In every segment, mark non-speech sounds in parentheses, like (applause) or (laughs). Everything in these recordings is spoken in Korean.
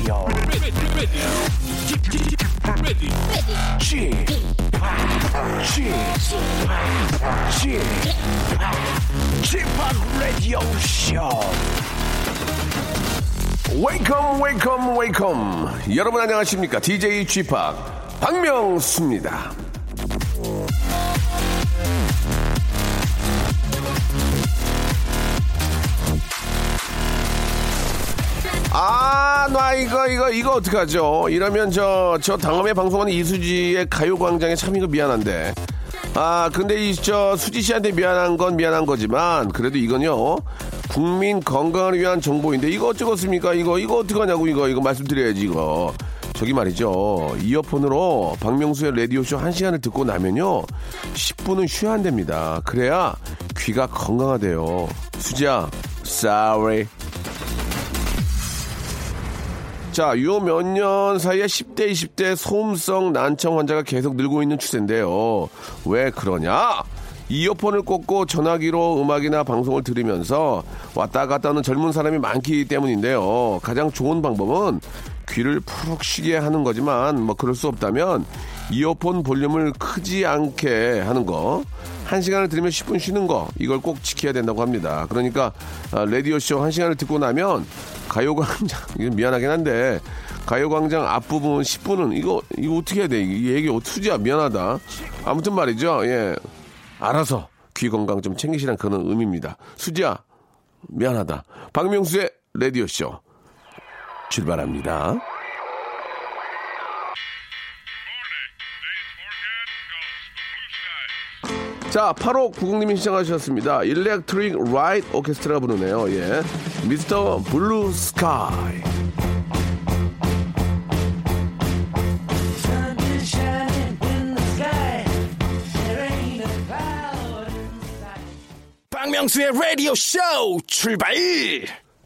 Radio. Chip, Chip, Chip, Radio Show. Welcome, welcome, welcome. 여러분 안녕하십니까? DJ Chip 박명수입니다. 아, 나 이거, 이거, 이거 어떡하죠? 이러면 저, 저 다음에 방송하는 이수지의 가요광장에 참 이거 미안한데. 아, 근데 이, 저, 수지 씨한테 미안한 건 미안한 거지만, 그래도 이건요, 국민 건강을 위한 정보인데, 이거 어쩌겠습니까? 이거, 이거 어떡하냐고, 이거, 이거 말씀드려야지, 이거. 저기 말이죠. 이어폰으로 박명수의 라디오쇼 1시간을 듣고 나면요, 10분은 쉬어야 한답니다. 그래야 귀가 건강하대요. 수지야, sorry. 자, 요 몇 년 사이에 10대, 20대 소음성 난청 환자가 계속 늘고 있는 추세인데요. 왜 그러냐? 이어폰을 꽂고 전화기로 음악이나 방송을 들으면서 왔다 갔다 하는 젊은 사람이 많기 때문인데요. 가장 좋은 방법은 귀를 푹 쉬게 하는 거지만 뭐 그럴 수 없다면 이어폰 볼륨을 크지 않게 하는 거. 한 시간을 들으면 10분 쉬는 거. 이걸 꼭 지켜야 된다고 합니다. 그러니까 아, 라디오쇼 한 시간을 듣고 나면 가요광장, (laughs) 이건 미안하긴 한데 가요광장 앞부분 10분은 이거, 이거 어떻게 해야 돼? 이 얘기 어투지야 미안하다. 아무튼 말이죠. 예. 알아서 귀 건강 좀 챙기시란 그런 의미입니다. 수지야, 미안하다. 박명수의 라디오쇼 출발합니다. 자, 8호 90님이 신청하셨습니다. Electric Light Orchestra가 부르네요. 예. Mr. Blue Sky. 박명수의 라디오 쇼 출발!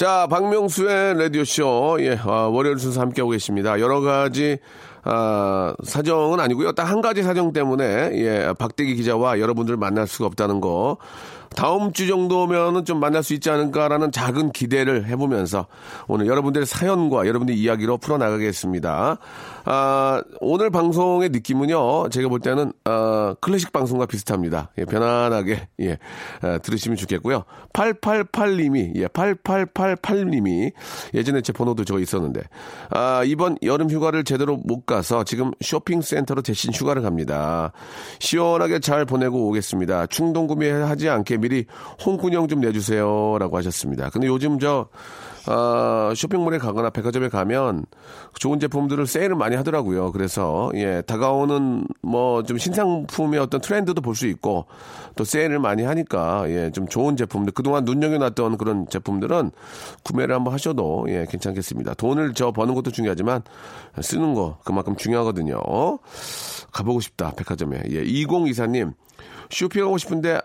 자, 박명수의 라디오 쇼 예, 아, 월요일 순서 함께하고 계십니다. 여러 가지 아, 사정은 아니고요. 딱 한 가지 사정 때문에 예, 박대기 기자와 여러분들 만날 수가 없다는 거. 다음 주 정도면은 좀 만날 수 있지 않을까라는 작은 기대를 해보면서 오늘 여러분들의 사연과 여러분들의 이야기로 풀어나가겠습니다. 아, 오늘 방송의 느낌은요, 제가 볼 때는, 어, 클래식 방송과 비슷합니다. 예, 편안하게, 예, 아, 들으시면 좋겠고요. 888님이, 예, 8888님이 예전에 제 번호도 저거 있었는데, 아, 이번 여름 휴가를 제대로 못 가서 지금 쇼핑센터로 대신 휴가를 갑니다. 시원하게 잘 보내고 오겠습니다. 충동 구매하지 않게 미리 홍군형 좀 내주세요. 라고 하셨습니다. 근데 요즘 저, 어, 쇼핑몰에 가거나 백화점에 가면 좋은 제품들을 세일을 많이 하더라고요. 그래서, 예, 다가오는 뭐 좀 신상품의 어떤 트렌드도 볼 수 있고 또 세일을 많이 하니까, 예, 좀 좋은 제품들, 그동안 눈여겨놨던 그런 제품들은 구매를 한번 하셔도, 예, 괜찮겠습니다. 돈을 저 버는 것도 중요하지만 쓰는 거 그만큼 중요하거든요. 가보고 싶다, 백화점에. 예, 2024님, 쇼핑하고 싶은데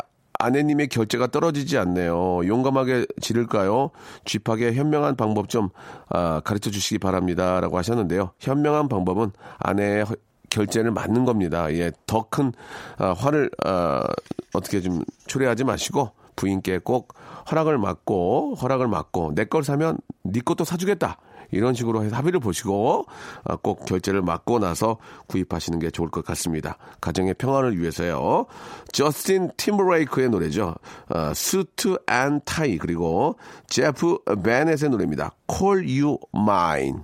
아내님의 결제가 떨어지지 않네요. 용감하게 지를까요? 쥐파게 현명한 방법 좀 아, 가르쳐 주시기 바랍니다. 라고 하셨는데요. 현명한 방법은 아내의 허- 결제를 맞는 겁니다. 예, 더큰 아, 화를 아, 어떻게 좀 초래하지 마시고 부인께 꼭 허락을 맡고 허락을 맡고 내 걸 사면 네 것도 사주겠다. 이런 식으로 해서 합의를 보시고 아, 꼭 결재를 맡고 나서 구입하시는 게 좋을 것 같습니다. 가정의 평화를 위해서요. 저스틴 팀버레이크의 노래죠. 아, Suit and Tie 그리고 제프 버넷의 노래입니다. Call You Mine.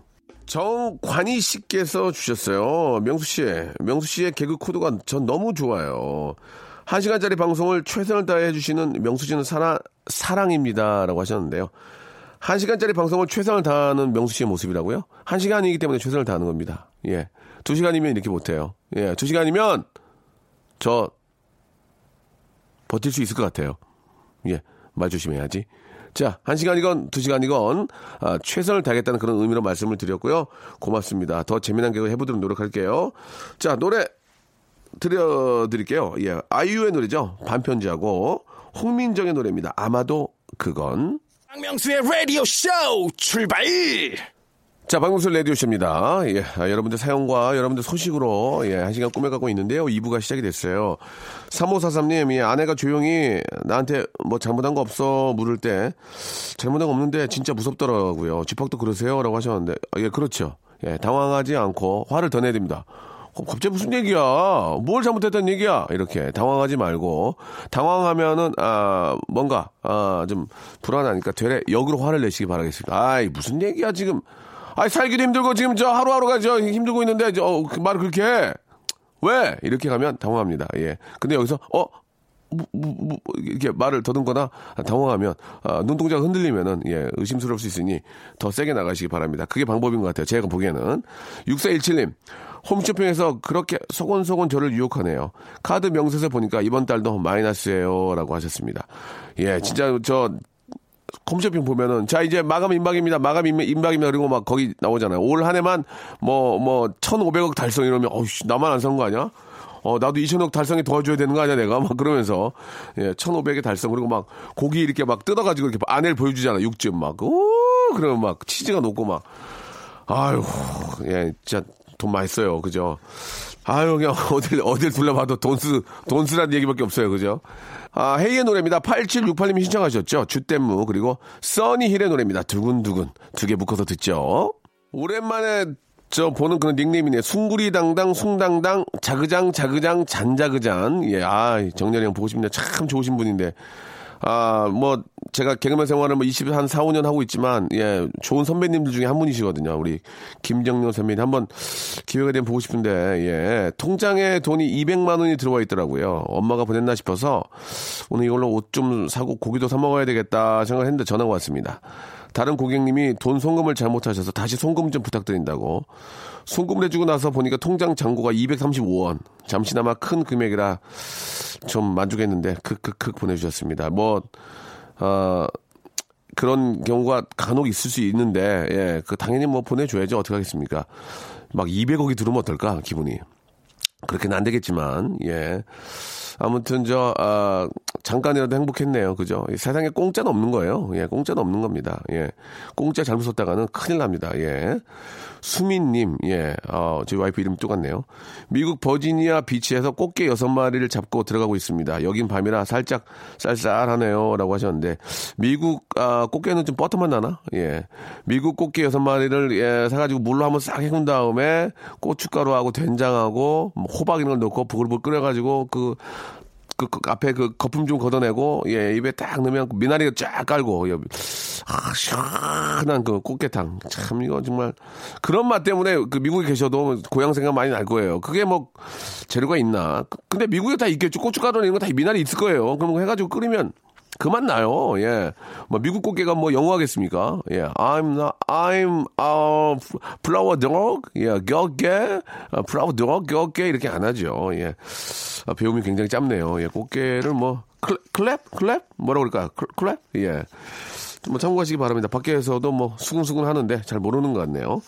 정관희 씨께서 주셨어요. 명수 씨, 명수 씨의 개그 코드가 전 너무 좋아요. 한 시간짜리 방송을 최선을 다해 해주시는 명수 씨는 사랑, 사랑입니다라고 하셨는데요. 한 시간짜리 방송을 최선을 다하는 명수 씨의 모습이라고요? 한 시간이기 때문에 최선을 다하는 겁니다. 예. 두 시간이면 이렇게 못해요. 예. 두 시간이면 저 버틸 수 있을 것 같아요. 예. 말 조심해야지. 자, 한 시간이건 두 시간이건 아, 최선을 다하겠다는 그런 의미로 말씀을 드렸고요. 고맙습니다. 더 재미난 개그 해보도록 노력할게요. 자, 노래 들려드릴게요. 예. 아이유의 노래죠. 반편지하고 홍민정의 노래입니다. 아마도 그건. 박명수의 라디오 쇼 출발! 자, 박명수 라디오쇼입니다. 예, 아, 여러분들 사연과 여러분들 소식으로, 예, 한 시간 꾸며가고 있는데요. 2부가 시작이 됐어요. 3543님, 예, 아내가 조용히 나한테 뭐 잘못한 거 없어 물을 때, 잘못한 거 없는데 진짜 무섭더라고요. 집합도 그러세요? 라고 하셨는데, 아, 예, 그렇죠. 예, 당황하지 않고 화를 더 내야 됩니다. 어, 갑자기 무슨 얘기야? 뭘 잘못했다는 얘기야? 이렇게 당황하지 말고 당황하면은 아 뭔가 아 좀 불안하니까 되레 역으로 화를 내시기 바라겠습니다. 아이 무슨 얘기야 지금? 아이 살기도 힘들고 지금 저 하루하루가 저 힘들고 있는데 저 어, 그 말을 그렇게 해. 왜? 이렇게 가면 당황합니다. 예. 근데 여기서 어 뭐, 뭐, 뭐, 이렇게 말을 더듬거나 당황하면 아, 눈동자가 흔들리면은 예, 의심스러울 수 있으니 더 세게 나가시기 바랍니다. 그게 방법인 것 같아요. 제가 보기에는 6417님 홈쇼핑에서 그렇게 소곤소곤 저를 유혹하네요. 카드 명세서 보니까 이번 달도 마이너스예요 라고 하셨습니다. 예, 진짜 저 홈쇼핑 보면은 자 이제 마감 임박입니다. 마감 임- 임박입니다. 그리고 막 거기 나오잖아요. 올 한 해만 뭐 뭐 1,500억 달성 이러면 어우씨 나만 안 산 거 아니야? 어 나도 2천억 달성에 도와줘야 되는 거 아니야 내가 막 그러면서 예 1,500의 달성 그리고 막 고기 이렇게 막 뜯어가지고 이렇게 안에를 보여주잖아 육즙 막 오 그러면 막 치즈가 녹고 막 아유 예 진짜 돈 많이 써요. 그죠? 아유 그냥 (laughs) 어딜 어딜 둘러봐도 돈쓰 돈쓰라는 얘기밖에 없어요. 그죠? 아 헤이의 노래입니다. 8768님이 신청하셨죠? 주댐무 그리고 써니힐의 노래입니다. 두근두근. 두 개 묶어서 듣죠? 오랜만에 저 보는 그런 닉네임이네. 숭구리당당 숭당당 자그장 자그장 잔자그잔. 예 아 정렬이 형 보고 싶네 참 좋으신 분인데 아, 뭐, 제가 개그맨 생활을 뭐 20, 한 4, 5년 하고 있지만, 예, 좋은 선배님들 중에 한 분이시거든요. 우리 김정렬 선배님. 한번 기회가 되면 보고 싶은데, 예, 통장에 돈이 200만 원이 들어와 있더라고요. 엄마가 보냈나 싶어서, 오늘 이걸로 옷 좀 사고 고기도 사 먹어야 되겠다 생각했는데 전화가 왔습니다. 다른 고객님이 돈 송금을 잘못하셔서 다시 송금 좀 부탁드린다고. 송금을 해주고 나서 보니까 통장 잔고가 235원. 잠시나마 큰 금액이라 좀 만족했는데 크크크 보내주셨습니다. 뭐 어, 그런 경우가 간혹 있을 수 있는데 예, 그 당연히 뭐 보내줘야죠. 어떻게 하겠습니까? 막 200억이 들으면 어떨까 기분이. 그렇게는 안 되겠지만 예. 아무튼 저 아, 잠깐이라도 행복했네요. 그죠? 이 세상에 공짜는 없는 거예요. 예, 공짜는 없는 겁니다. 예. 공짜 잘못 썼다가는 큰일 납니다. 예. 수민님, 예, 어, 저희 와이프 이름 똑같네요. 미국 버지니아 비치에서 꽃게 여섯 마리를 잡고 들어가고 있습니다. 여긴 밤이라 살짝 쌀쌀하네요. 라고 하셨는데, 미국, 아, 꽃게는 좀 버터만 나나? 예. 미국 꽃게 여섯 마리를, 예, 사가지고 물로 한번 싹 해군 다음에 고춧가루하고 된장하고 뭐 호박 이런 걸 넣고 부글부글 끓여가지고 그, 그, 그 앞에 그 거품 좀 걷어내고 예 입에 딱 넣으면 그 미나리가 쫙 깔고 예, 아 시원한 그 꽃게탕 참 이거 정말 그런 맛 때문에 그 미국에 계셔도 고향 생각 많이 날 거예요. 그게 뭐 재료가 있나? 근데 미국에 다 있겠죠. 고춧가루 이런 거 다 미나리 있을 거예요. 거 해가지고 끓이면 그만 나요. 예. 뭐 미국 꽃게가 뭐 영어하겠습니까? 예. I'm not, I'm a flower dog. 예. 격게. 아, flower dog. 격게 이렇게 안 하죠. 예. 아, 배움이 굉장히 짧네요. 예. 꽃게를 뭐 클, 클랩? 클랩? 뭐라고 그럴까요? 클- 클랩? 예. 뭐 참고하시기 바랍니다. 밖에서도 뭐 수근수근 하는데 잘 모르는 것 같네요.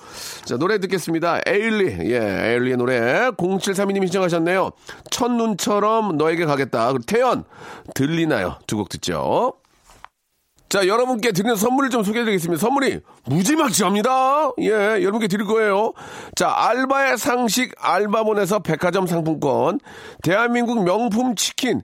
자, 노래 듣겠습니다. 에일리. 예, 에일리의 노래. 0732님이 신청하셨네요. 첫눈처럼 너에게 가겠다. 그리고 태연. 들리나요? 두 곡 듣죠. 자, 여러분께 드리는 선물을 좀 소개해드리겠습니다. 선물이 무지막지합니다. 예, 여러분께 드릴 거예요. 자, 알바의 상식 알바몬에서 백화점 상품권, 대한민국 명품 치킨,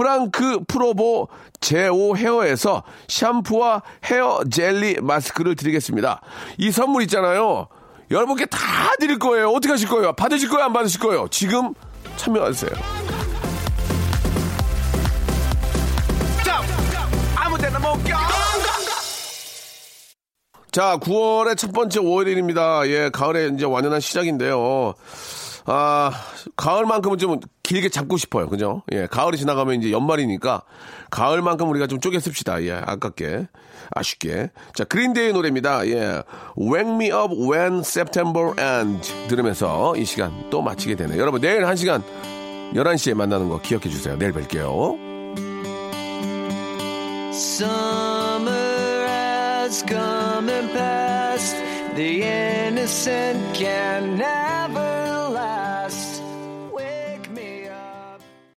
프랑크 프로보 제오 헤어에서 샴푸와 헤어 젤리 마스크를 드리겠습니다. 이 선물 있잖아요. 여러분께 다 드릴 거예요. 어떻게 하실 거예요? 받으실 거예요? 안 받으실 거예요? 지금 참여하세요. 자, 9월의 첫 번째 월요일입니다. 예, 가을의 이제 완연한 시작인데요. 아, 가을만큼은 좀 길게 잡고 싶어요. 그죠? 예, 가을이 지나가면 이제 연말이니까 가을만큼 우리가 좀 쪼개 씁시다. 예, 아깝게. 아쉽게. 자, 그린데이 노래입니다. 예. Wake me up when September ends. 들으면서 이 시간 또 마치게 되네요. 여러분, 내일 한 시간 11시에 만나는 거 기억해 주세요. 내일 뵐게요. Summer has come and passed. The innocent can never